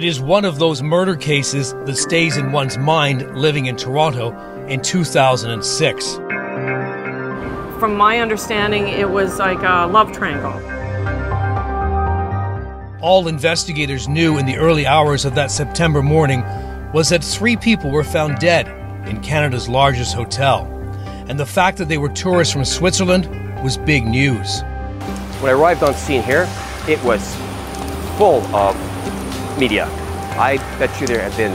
It is one of those murder cases that stays in one's mind living in Toronto in 2006. From my understanding, it was like a love triangle. All investigators knew in the early hours of that September morning was that three people were found dead in Canada's largest hotel. And the fact that they were tourists from Switzerland was big news. When I arrived on scene here, it was full of media. I bet you there have been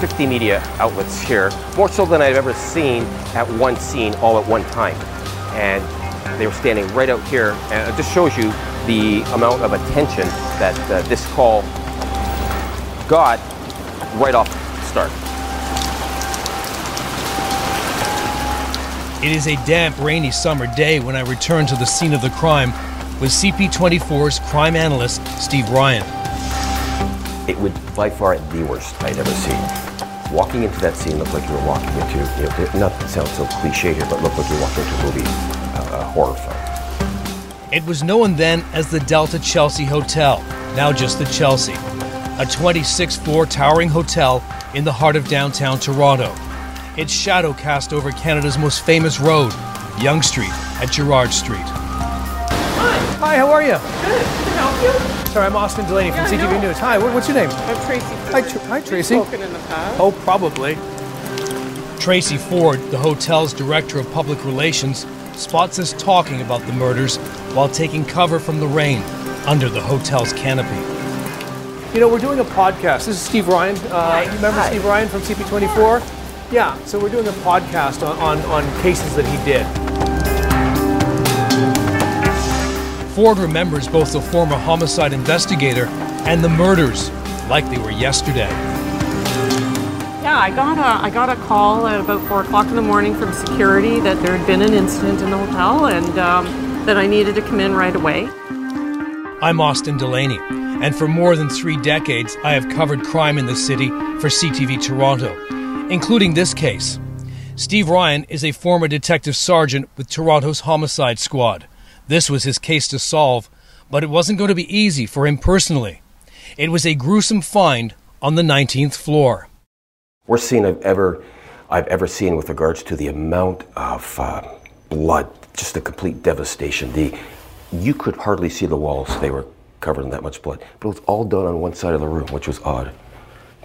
50 media outlets here, more so than I've ever seen at one scene all at one time. And they were standing right out here, and it just shows you the amount of attention that uh, this call got right off the start. It is a damp, rainy summer day when I return to the scene of the crime with CP24's crime analyst Steve Ryan. It would by far the worst I'd ever seen. Walking into that scene looked like you were walking into, you know, not to sound so cliche here, but looked like you were walking into a movie, uh, a horror film. It was known then as the Delta Chelsea Hotel, now just the Chelsea, a 26 floor towering hotel in the heart of downtown Toronto. Its shadow cast over Canada's most famous road, Yonge Street at Gerrard Street. Hi. Hi, how are you? Good. Can I help you? Sorry, I'm Austin Delaney from Yeah, CTV. News. Hi, what- what's your name? I'm Tracy. Hi, Tr- hi, Tracy. Spoken in the past. Oh, probably. Tracy Ford, the hotel's director of public relations, spots us talking about the murders while taking cover from the rain under the hotel's canopy. You know, we're doing a podcast. This is Steve Ryan. Uh, you remember Hi. Steve Ryan from CP24? Yeah, so we're doing a podcast on, on, on cases that he did. Ford remembers both the former homicide investigator and the murders like they were yesterday. Yeah, I got a I got a call at about four o'clock in the morning from security that there had been an incident in the hotel and um, that I needed to come in right away. I'm Austin Delaney, and for more than three decades, I have covered crime in the city for CTV Toronto, including this case. Steve Ryan is a former detective sergeant with Toronto's Homicide Squad. This was his case to solve, but it wasn't going to be easy for him personally. It was a gruesome find on the 19th floor. Worst scene I've ever, I've ever seen with regards to the amount of uh, blood, just a complete devastation. The, you could hardly see the walls; they were covered in that much blood. But it was all done on one side of the room, which was odd.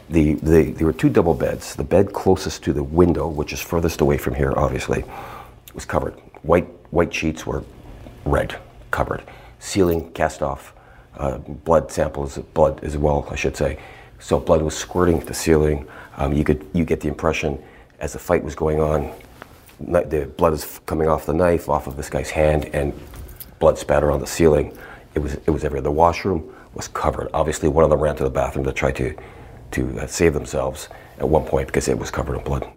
The, the, there were two double beds. The bed closest to the window, which is furthest away from here, obviously, was covered. White white sheets were red, covered. Ceiling cast off. Uh, blood samples, blood as well, I should say. So blood was squirting the ceiling. Um, you could you get the impression as the fight was going on, the blood is coming off the knife, off of this guy's hand, and blood spatter on the ceiling. It was it was everywhere. The washroom was covered. Obviously, one of them ran to the bathroom to try to to uh, save themselves at one point because it was covered in blood.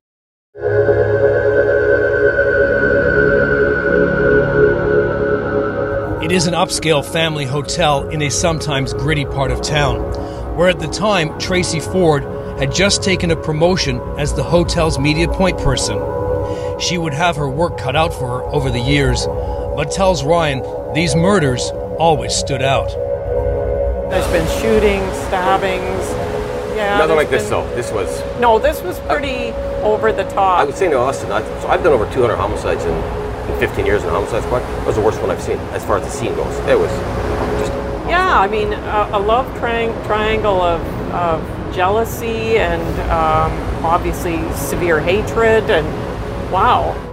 It is an upscale family hotel in a sometimes gritty part of town, where at the time Tracy Ford had just taken a promotion as the hotel's media point person. She would have her work cut out for her over the years, but tells Ryan these murders always stood out. There's been shootings, stabbings. Yeah. Nothing there's like this though. This was No, this was pretty over the top. I would say to Austin, I, so I've done over 200 homicides in, in 15 years in the homicide squad. It was the worst one I've seen as far as the scene goes. It was just Yeah, I mean, a, a love triang- triangle of, of jealousy and um, obviously severe hatred, and wow.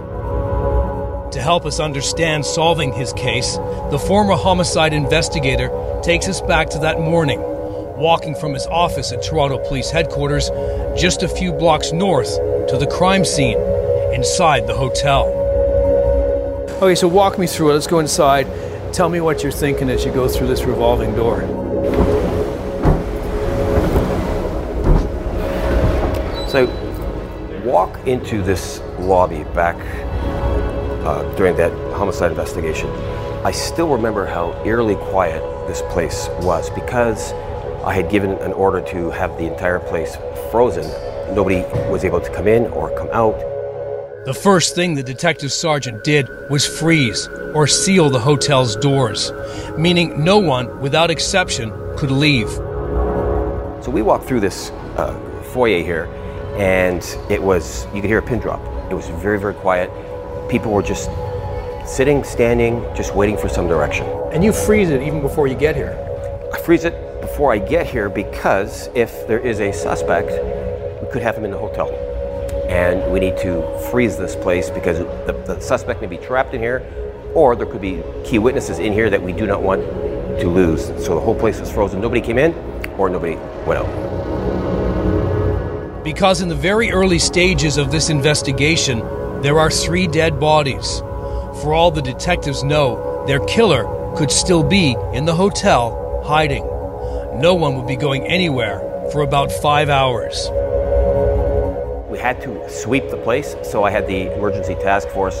To help us understand solving his case, the former homicide investigator takes us back to that morning, walking from his office at Toronto Police Headquarters just a few blocks north to the crime scene inside the hotel. Okay, so walk me through it. Let's go inside. Tell me what you're thinking as you go through this revolving door. So, walk into this lobby back uh, during that homicide investigation. I still remember how eerily quiet this place was because I had given an order to have the entire place frozen. Nobody was able to come in or come out. The first thing the detective sergeant did was freeze or seal the hotel's doors, meaning no one, without exception, could leave. So we walked through this uh, foyer here, and it was, you could hear a pin drop. It was very, very quiet. People were just sitting, standing, just waiting for some direction. And you freeze it even before you get here. I freeze it before I get here because if there is a suspect, we could have him in the hotel. And we need to freeze this place because the, the suspect may be trapped in here, or there could be key witnesses in here that we do not want to lose. So the whole place was frozen. Nobody came in, or nobody went out. Because in the very early stages of this investigation, there are three dead bodies. For all the detectives know, their killer could still be in the hotel hiding. No one would be going anywhere for about five hours. Had to sweep the place, so I had the emergency task force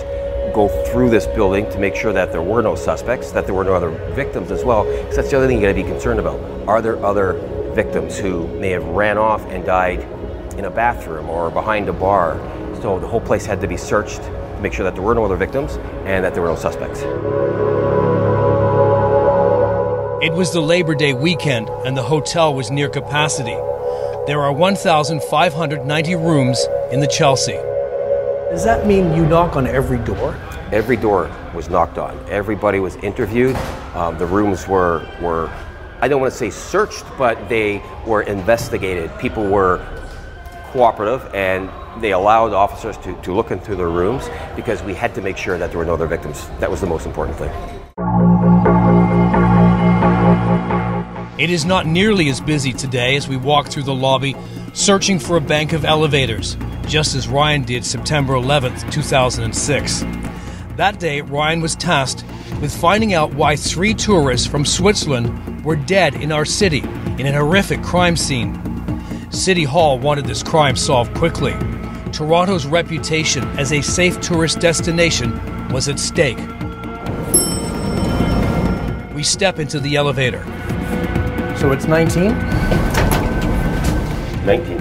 go through this building to make sure that there were no suspects, that there were no other victims as well, because that's the other thing you gotta be concerned about. Are there other victims who may have ran off and died in a bathroom or behind a bar? So the whole place had to be searched to make sure that there were no other victims and that there were no suspects. It was the Labor Day weekend and the hotel was near capacity. There are 1,590 rooms in the Chelsea. Does that mean you knock on every door? Every door was knocked on. Everybody was interviewed. Um, the rooms were, were, I don't want to say searched, but they were investigated. People were cooperative and they allowed officers to, to look into their rooms because we had to make sure that there were no other victims. That was the most important thing. It is not nearly as busy today as we walk through the lobby searching for a bank of elevators, just as Ryan did September 11th, 2006. That day, Ryan was tasked with finding out why three tourists from Switzerland were dead in our city in an horrific crime scene. City Hall wanted this crime solved quickly. Toronto's reputation as a safe tourist destination was at stake. We step into the elevator. So it's 19? 19.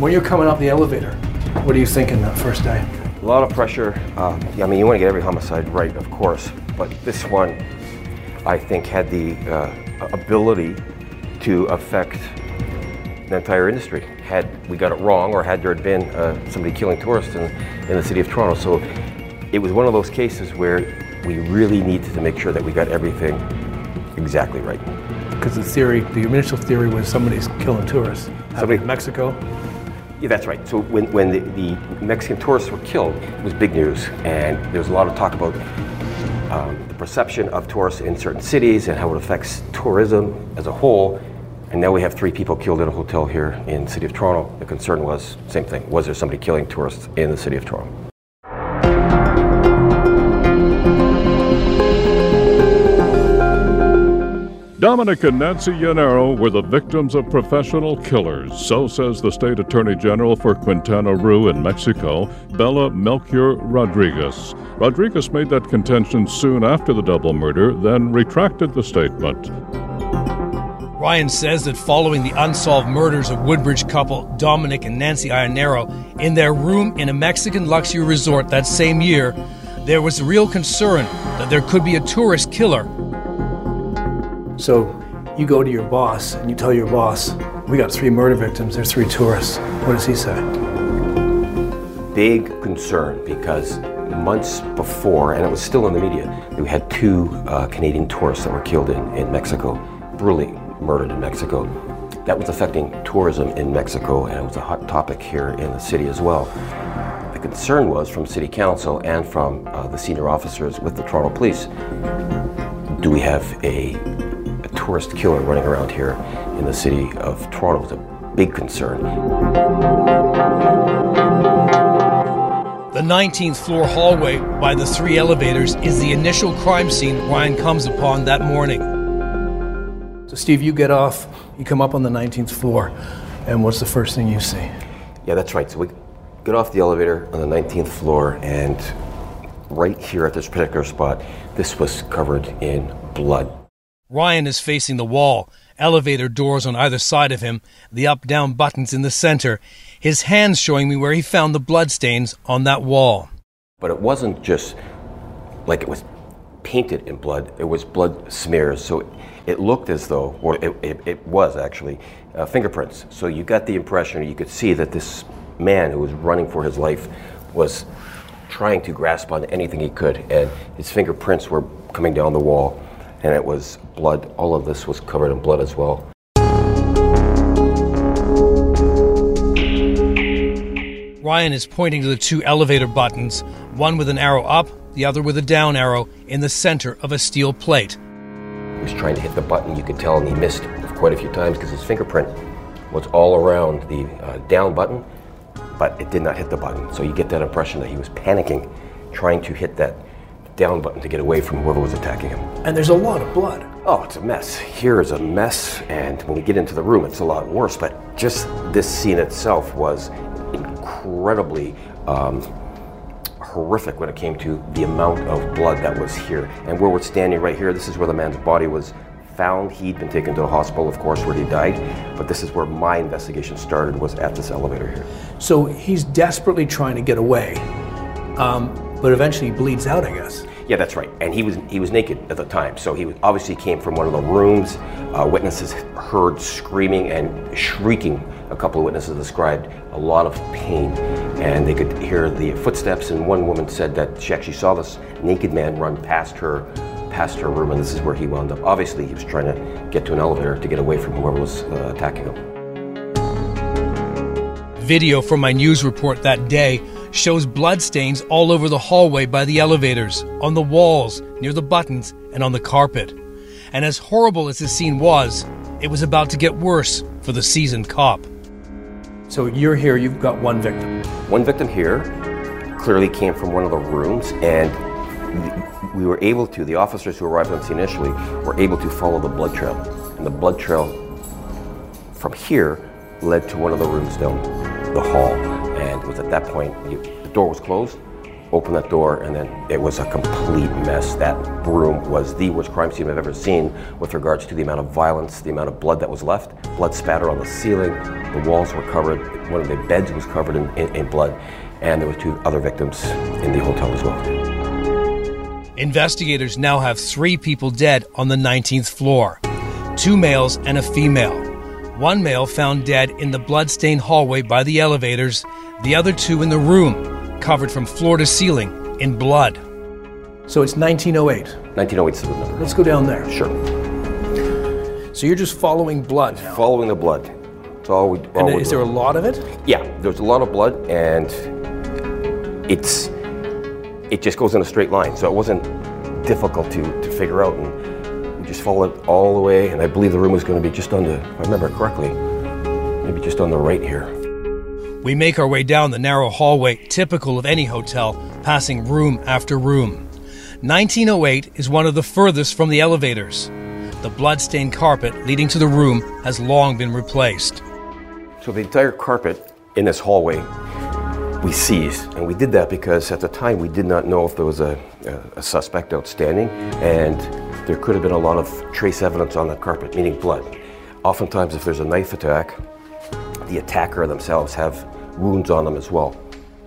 When you're coming up the elevator, what are you thinking that first day? A lot of pressure. Um, yeah, I mean, you want to get every homicide right, of course, but this one, I think, had the uh, ability to affect the entire industry. Had we got it wrong, or had there been uh, somebody killing tourists in, in the city of Toronto. So it was one of those cases where we really needed to make sure that we got everything exactly right. Because the theory, the initial theory was somebody's killing tourists. Somebody- in Mexico. Yeah, that's right. So when, when the, the Mexican tourists were killed, it was big news, and there was a lot of talk about um, the perception of tourists in certain cities and how it affects tourism as a whole. And now we have three people killed in a hotel here in the city of Toronto. The concern was same thing: was there somebody killing tourists in the city of Toronto? Dominic and Nancy Ianiero were the victims of professional killers, so says the state attorney general for Quintana Roo in Mexico, Bello Melchor Rodriguez. Rodriguez made that contention soon after the double murder, then retracted the statement. Ryan says that following the unsolved murders of Woodbridge couple Dominic and Nancy Ianiero in their room in a Mexican luxury resort that same year, there was real concern that there could be a tourist killer. So you go to your boss and you tell your boss, we got three murder victims, there's three tourists. What does he say? Big concern because months before, and it was still in the media, we had two uh, Canadian tourists that were killed in, in Mexico, brutally murdered in Mexico. That was affecting tourism in Mexico, and it was a hot topic here in the city as well. The concern was from City Council and from uh, the senior officers with the Toronto Police do we have a, a tourist killer running around here in the city of Toronto? It was a big concern. The 19th floor hallway by the three elevators is the initial crime scene Ryan comes upon that morning. So Steve, you get off, you come up on the 19th floor, and what's the first thing you see? Yeah, that's right. So we get off the elevator on the 19th floor, and right here at this particular spot, this was covered in blood. Ryan is facing the wall, elevator doors on either side of him, the up down buttons in the center, his hands showing me where he found the bloodstains on that wall. But it wasn't just like it was painted in blood. It was blood smears, so it, looked as though, or it, it, it was actually, uh, fingerprints. So you got the impression, you could see that this man who was running for his life was trying to grasp on anything he could, and his fingerprints were coming down the wall, and it was blood. All of this was covered in blood as well. Ryan is pointing to the two elevator buttons, one with an arrow up, the other with a down arrow, in the center of a steel plate. He was trying to hit the button, you could tell, and he missed quite a few times because his fingerprint was all around the uh, down button, but it did not hit the button. So you get that impression that he was panicking, trying to hit that down button to get away from whoever was attacking him. And there's a lot of blood. Oh, it's a mess. Here is a mess, and when we get into the room, it's a lot worse. But just this scene itself was incredibly um, horrific when it came to the amount of blood that was here. And where we're standing right here, this is where the man's body was found. He'd been taken to the hospital, of course, where he died. But this is where my investigation started, was at this elevator here. So he's desperately trying to get away, um, but eventually bleeds out, I guess. Yeah, that's right. And he was he was naked at the time, so he was, obviously came from one of the rooms. Uh, witnesses heard screaming and shrieking. A couple of witnesses described a lot of pain, and they could hear the footsteps. And one woman said that she actually saw this naked man run past her past her room, and this is where he wound up. Obviously, he was trying to get to an elevator to get away from whoever was uh, attacking him. Video from my news report that day shows bloodstains all over the hallway by the elevators, on the walls, near the buttons, and on the carpet. And as horrible as the scene was, it was about to get worse for the seasoned cop. So you're here, you've got one victim. One victim here clearly came from one of the rooms, and we were able to, the officers who arrived on scene initially, were able to follow the blood trail. And the blood trail from here led to one of the rooms down the hall. Was at that point, you, the door was closed, open that door, and then it was a complete mess. That room was the worst crime scene I've ever seen with regards to the amount of violence, the amount of blood that was left, blood spatter on the ceiling, the walls were covered, one of the beds was covered in, in, in blood, and there were two other victims in the hotel as well. Investigators now have three people dead on the 19th floor two males and a female. One male found dead in the bloodstained hallway by the elevators, the other two in the room, covered from floor to ceiling in blood. So it's 1908. 1908 is the number. Let's go down there. Sure. So you're just following blood now. Following the blood. That's all we. All And we're is there a lot of it? Yeah, there's a lot of blood, and it's it just goes in a straight line. So it wasn't difficult to, to figure out, and we just followed all the way. And I believe the room was going to be just on the, if I remember correctly, maybe just on the right here. We make our way down the narrow hallway typical of any hotel, passing room after room. 1908 is one of the furthest from the elevators. The bloodstained carpet leading to the room has long been replaced. So the entire carpet in this hallway we seized, and we did that because at the time we did not know if there was a, a, a suspect outstanding, and there could have been a lot of trace evidence on that carpet, meaning blood. Oftentimes, if there's a knife attack, the attacker themselves have wounds on them as well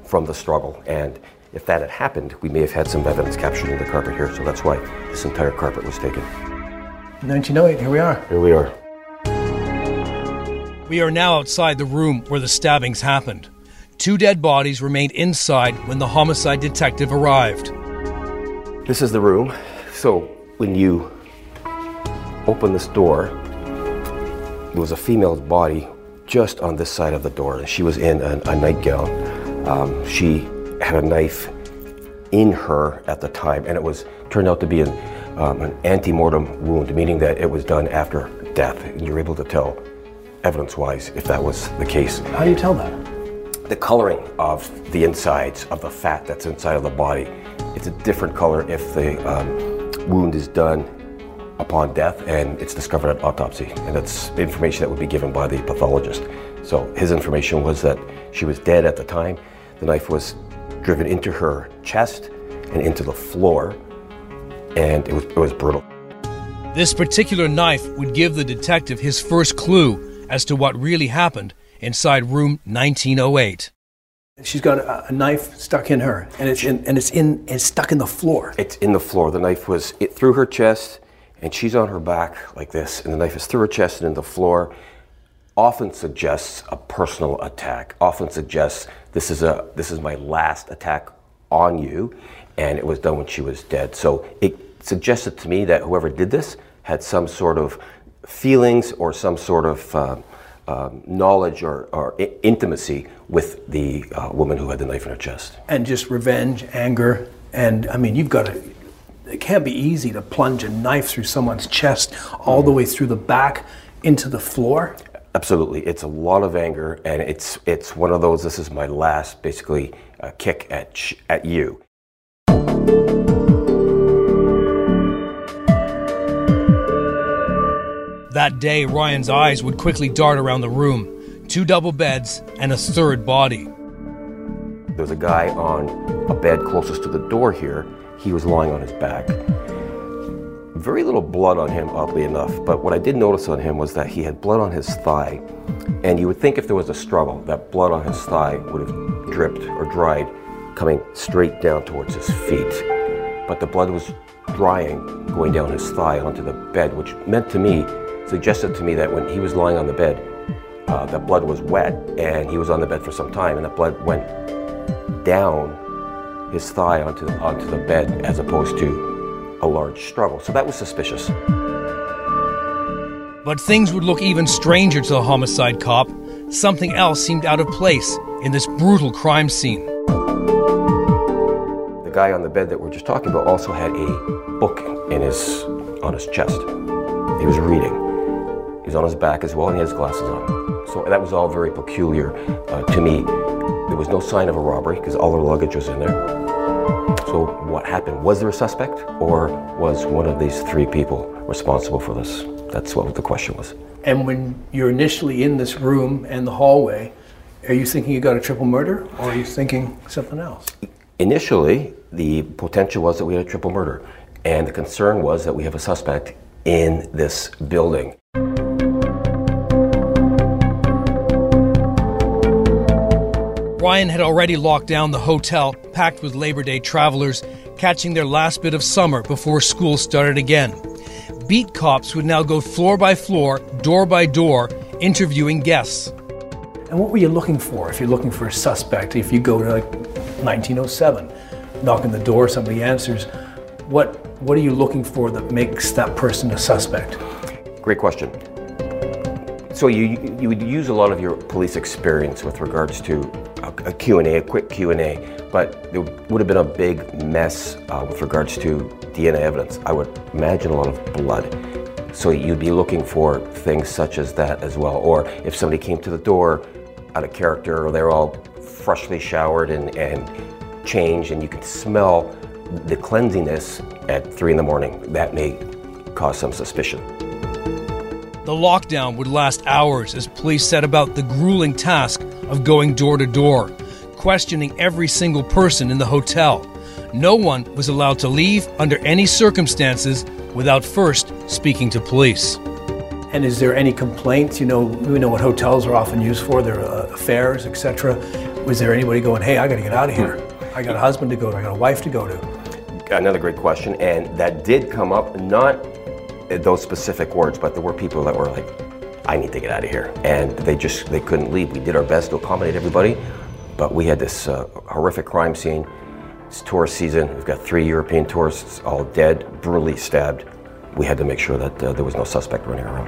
from the struggle, and if that had happened, we may have had some evidence captured in the carpet here, so that's why this entire carpet was taken. 1908, here we are. Here we are. We are now outside the room where the stabbings happened. Two dead bodies remained inside when the homicide detective arrived. This is the room. So when you open this door, there was a female's body just on this side of the door. She was in a, a nightgown. Um, she had a knife in her at the time, and it was turned out to be an, um, an ante-mortem wound, meaning that it was done after death. And you're able to tell, evidence-wise, if that was the case How do you tell that? the coloring of the insides of the fat that's inside of the body. It's a different color if the um, wound is done upon death and it's discovered at autopsy. And that's information that would be given by the pathologist. So his information was that she was dead at the time. The knife was driven into her chest and into the floor, and it was, it was brutal. This particular knife would give the detective his first clue as to what really happened inside room 1908. She's got a, a knife stuck in her, and it's in, and it's in it's stuck in the floor. It's in the floor. The knife was it, through her chest, and she's on her back like this, and the knife is through her chest and in the floor. Often suggests a personal attack. Often suggests this is a this is my last attack on you, and it was done when she was dead. So it suggested to me that whoever did this had some sort of feelings or some sort of uh, um, knowledge or, or I- intimacy with the uh, woman who had the knife in her chest. and just revenge, anger, and I mean, you've got to. It can't be easy to plunge a knife through someone's chest all the way through the back into the floor. Absolutely, it's a lot of anger, and it's it's one of those. This is my last, basically, uh, kick at sh- at you. That day, Ryan's eyes would quickly dart around the room two double beds and a third body. There's a guy on a bed closest to the door here. He was lying on his back. Very little blood on him, oddly enough, but what I did notice on him was that he had blood on his thigh. And you would think if there was a struggle, that blood on his thigh would have dripped or dried, coming straight down towards his feet. But the blood was drying, going down his thigh onto the bed, which meant to me, suggested to me that when he was lying on the bed, uh, the blood was wet and he was on the bed for some time, and the blood went down his thigh onto the, onto the bed as opposed to a large struggle. So that was suspicious. But things would look even stranger to the homicide cop. Something else seemed out of place in this brutal crime scene. The guy on the bed that we're just talking about also had a book in his on his chest. He was reading. He's on his back as well, and he has glasses on. So that was all very peculiar uh, to me. There was no sign of a robbery because all their luggage was in there. So what happened? Was there a suspect, or was one of these three people responsible for this? That's what the question was. And when you're initially in this room and the hallway, are you thinking you got a triple murder, or are you thinking something else? Initially, the potential was that we had a triple murder, and the concern was that we have a suspect in this building. Ryan had already locked down the hotel, packed with Labor Day travelers, catching their last bit of summer before school started again. Beat cops would now go floor by floor, door by door, interviewing guests. And what were you looking for if you're looking for a suspect? If you go to like 1907, knock on the door, somebody answers, what, what are you looking for that makes that person a suspect? Great question. So you you would use a lot of your police experience with regards to a, Q&A, a quick Q&A, but there would have been a big mess uh, with regards to DNA evidence. I would imagine a lot of blood. So you'd be looking for things such as that as well. Or if somebody came to the door out of character, or they're all freshly showered and, and changed, and you can smell the cleansiness at three in the morning, that may cause some suspicion. The lockdown would last hours as police set about the grueling task of going door to door, questioning every single person in the hotel. No one was allowed to leave under any circumstances without first speaking to police. And is there any complaints? You know, we know what hotels are often used for, their uh, affairs, etc. Was there anybody going, hey, I got to get out of here? I got a husband to go to, I got a wife to go to. Another great question, and that did come up, not those specific words, but there were people that were like, I need to get out of here. And they just, they couldn't leave. We did our best to accommodate everybody, but we had this uh, horrific crime scene. It's tourist season. We've got three European tourists all dead, brutally stabbed. We had to make sure that uh, there was no suspect running around.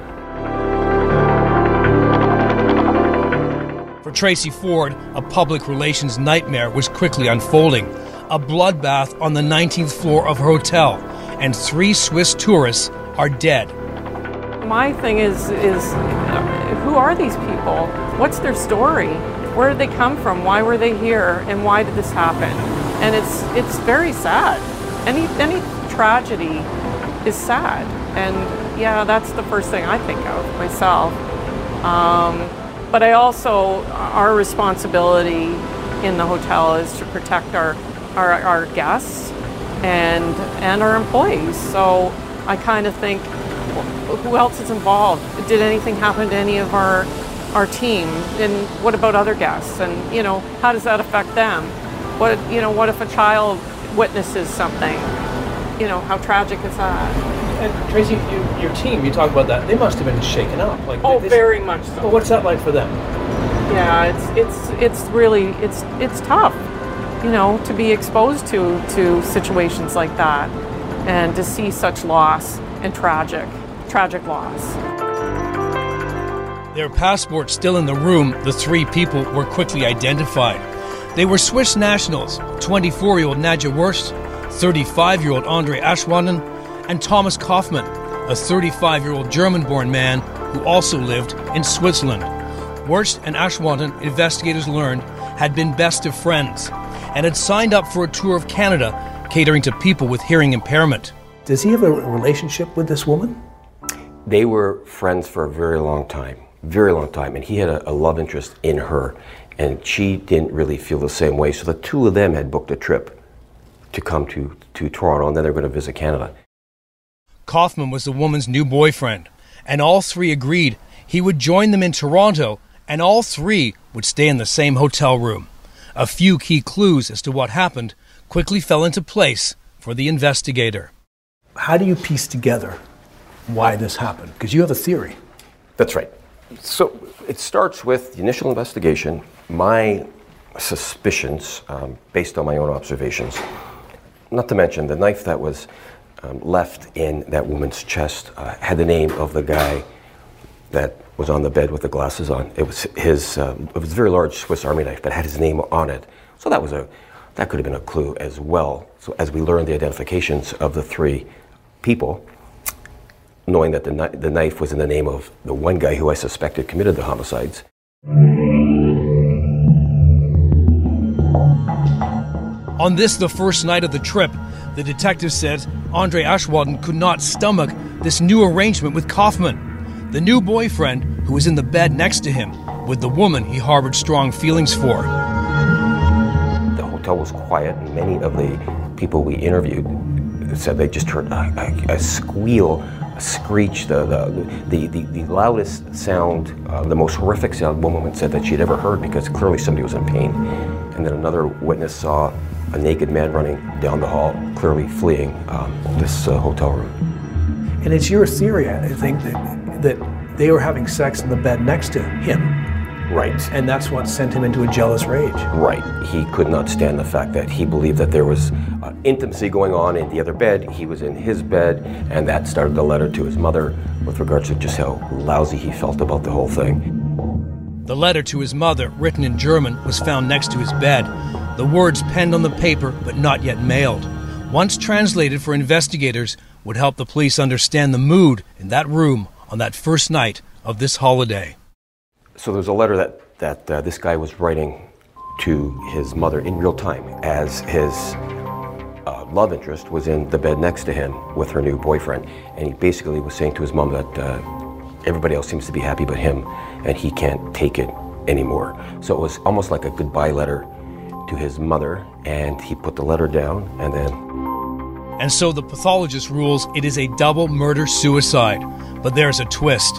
For Tracy Ford, a public relations nightmare was quickly unfolding. A bloodbath on the 19th floor of her hotel, and three Swiss tourists are dead. My thing is, is who are these people? What's their story? Where did they come from? Why were they here? And why did this happen? And it's it's very sad. Any any tragedy is sad. And yeah, that's the first thing I think of myself. Um, but I also, our responsibility in the hotel is to protect our, our, our guests and, and our employees. So I kind of think, who else is involved? Did anything happen to any of our our team? And what about other guests? And you know, how does that affect them? What you know, what if a child witnesses something? You know, how tragic is that? And Tracy, you, your team, you talk about that. They must have been shaken up. Like, Oh, this- very much so. Well, what's that like for them? Yeah, it's it's it's really it's it's tough, you know, to be exposed to to situations like that, and to see such loss and tragic tragic loss. Their passports still in the room, the three people were quickly identified. They were Swiss nationals 24 year old Nadja Wyrsch, 35 year old Andre Aschwanden, and Thomas Kaufman, a 35 year old German born man who also lived in Switzerland. Wyrsch and Aschwanden, investigators learned, had been best of friends and had signed up for a tour of Canada catering to people with hearing impairment. Does he have a relationship with this woman? They were friends for a very long time, very long time, and he had a, a love interest in her, and she didn't really feel the same way. So the two of them had booked a trip to come to, to Toronto, and then they were going to visit Canada. Kaufman was the woman's new boyfriend, and all three agreed he would join them in Toronto, and all three would stay in the same hotel room. A few key clues as to what happened quickly fell into place for the investigator. How do you piece together why this happened? Because you have a theory. That's right. So it starts with the initial investigation, my suspicions um, based on my own observations. Not to mention the knife that was um, left in that woman's chest uh, had the name of the guy that was on the bed with the glasses on. It was his. Um, it was a very large Swiss Army knife that had his name on it. So that was a. That could have been a clue as well. So as we learned the identifications of the three people, knowing that the, the knife was in the name of the one guy who I suspected committed the homicides. On this, the first night of the trip, the detective said Andre Aschwanden could not stomach this new arrangement with Kaufman, the new boyfriend who was in the bed next to him with the woman he harbored strong feelings for. The hotel was quiet, and many of the people we interviewed said they just heard a, a, a squeal, a screech, the, the, the, the, the loudest sound, uh, the most horrific sound one woman said that she'd ever heard because clearly somebody was in pain. And then another witness saw a naked man running down the hall, clearly fleeing um, this uh, hotel room. And it's your theory, I think, that, that they were having sex in the bed next to him. Right. And that's what sent him into a jealous rage. Right. He could not stand the fact that he believed that there was uh, intimacy going on in the other bed. He was in his bed, and that started the letter to his mother with regards to just how lousy he felt about the whole thing. The letter to his mother, written in German, was found next to his bed. The words penned on the paper but not yet mailed. Once translated for investigators, would help the police understand the mood in that room on that first night of this holiday. So there's a letter that, that uh, this guy was writing to his mother in real time as his uh, love interest was in the bed next to him with her new boyfriend. And he basically was saying to his mom that uh, everybody else seems to be happy but him, and he can't take it anymore. So it was almost like a goodbye letter to his mother, and he put the letter down and then And so the pathologist rules it is a double murder suicide. But there's a twist.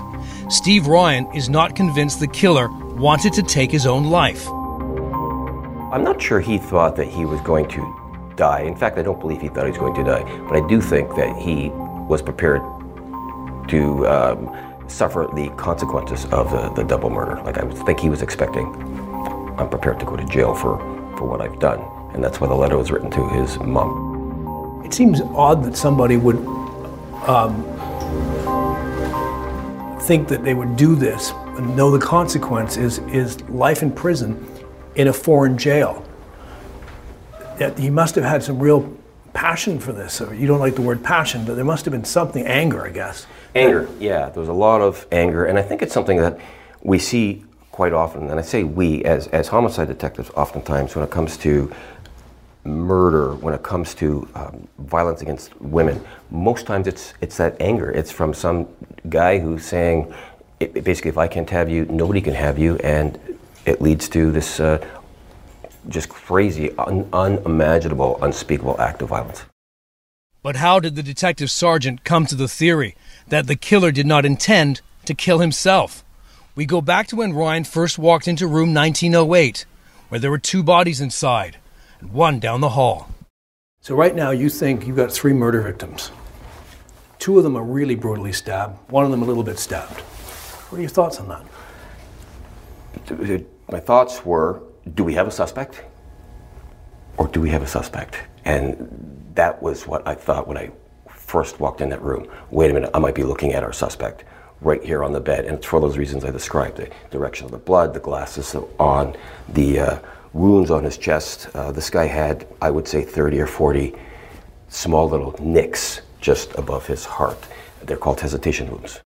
Steve Ryan is not convinced the killer wanted to take his own life. I'm not sure he thought that he was going to die. In fact, I don't believe he thought he was going to die. But I do think that he was prepared to um, suffer the consequences of the, the double murder. Like I would think he was expecting, I'm prepared to go to jail for, for what I've done. And that's why the letter was written to his mom. It seems odd that somebody would um, think that they would do this and know the consequence is, is life in prison in a foreign jail. That he must have had some real passion for this. You don't like the word passion, but there must have been something, anger, I guess. Anger, yeah, there was a lot of anger, and I think it's something that we see quite often. And I say we, as, as homicide detectives, oftentimes when it comes to murder, when it comes to um, violence against women, most times it's it's that anger. It's from some guy who's saying, it, it basically, if I can't have you, nobody can have you, and it leads to this uh, just crazy, un- unimaginable, unspeakable act of violence. But how did the detective sergeant come to the theory that the killer did not intend to kill himself? We go back to when Ryan first walked into room 1908, where there were two bodies inside and one down the hall. So right now you think you've got three murder victims. Two of them are really brutally stabbed, one of them a little bit stabbed. What are your thoughts on that? My thoughts were do we have a suspect? Or do we have a suspect? And that was what I thought when I first walked in that room. Wait a minute, I might be looking at our suspect right here on the bed. And it's for those reasons I described the direction of the blood, the glasses on, the uh, wounds on his chest. Uh, this guy had, I would say, 30 or 40 small little nicks just above his heart. They're called hesitation wounds.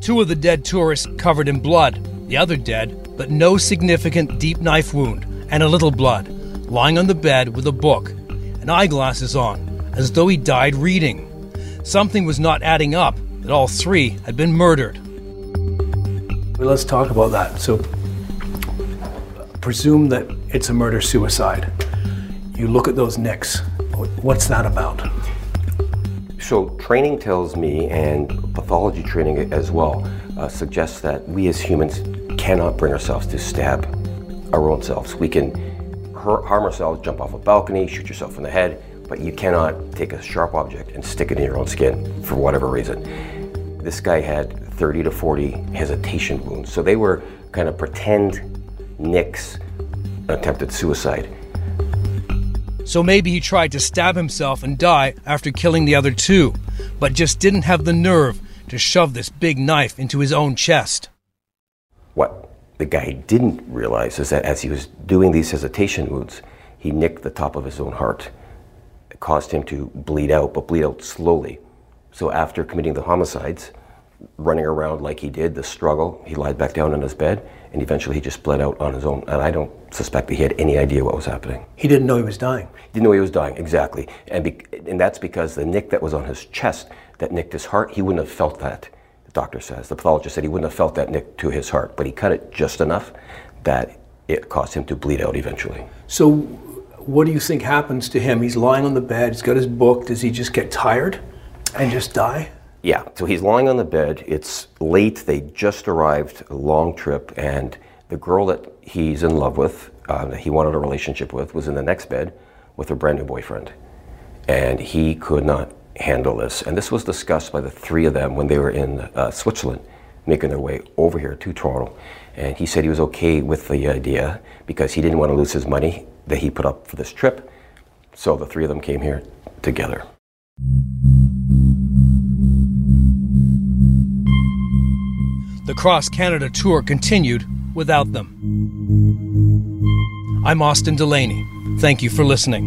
Two of the dead tourists covered in blood, the other dead, but no significant deep knife wound, and a little blood, lying on the bed with a book and eyeglasses on, as though he died reading. Something was not adding up that all three had been murdered. Let's talk about that. So, presume that it's a murder suicide. You look at those nicks. What's that about? So, training tells me, and pathology training as well, uh, suggests that we as humans cannot bring ourselves to stab our own selves. We can harm ourselves, jump off a balcony, shoot yourself in the head, but you cannot take a sharp object and stick it in your own skin for whatever reason. This guy had 30 to 40 hesitation wounds, so they were kind of pretend nicks, attempted suicide. So maybe he tried to stab himself and die after killing the other two, but just didn't have the nerve to shove this big knife into his own chest. What the guy didn't realize is that as he was doing these hesitation wounds, he nicked the top of his own heart. It caused him to bleed out, but bleed out slowly. So after committing the homicides, running around like he did, the struggle, he lied back down in his bed, and eventually he just bled out on his own. And I don't suspect that he had any idea what was happening. He didn't know he was dying. He didn't know he was dying, exactly. And, be- and that's because the nick that was on his chest that nicked his heart, he wouldn't have felt that, the doctor says. The pathologist said he wouldn't have felt that nick to his heart, but he cut it just enough that it caused him to bleed out eventually. So, what do you think happens to him? He's lying on the bed, he's got his book. Does he just get tired and just die? Yeah, so he's lying on the bed. It's late. They just arrived, a long trip, and the girl that he's in love with, uh, that he wanted a relationship with, was in the next bed with her brand new boyfriend. And he could not handle this. And this was discussed by the three of them when they were in uh, Switzerland, making their way over here to Toronto. And he said he was okay with the idea because he didn't want to lose his money that he put up for this trip. So the three of them came here together. The Cross Canada tour continued without them. I'm Austin Delaney. Thank you for listening.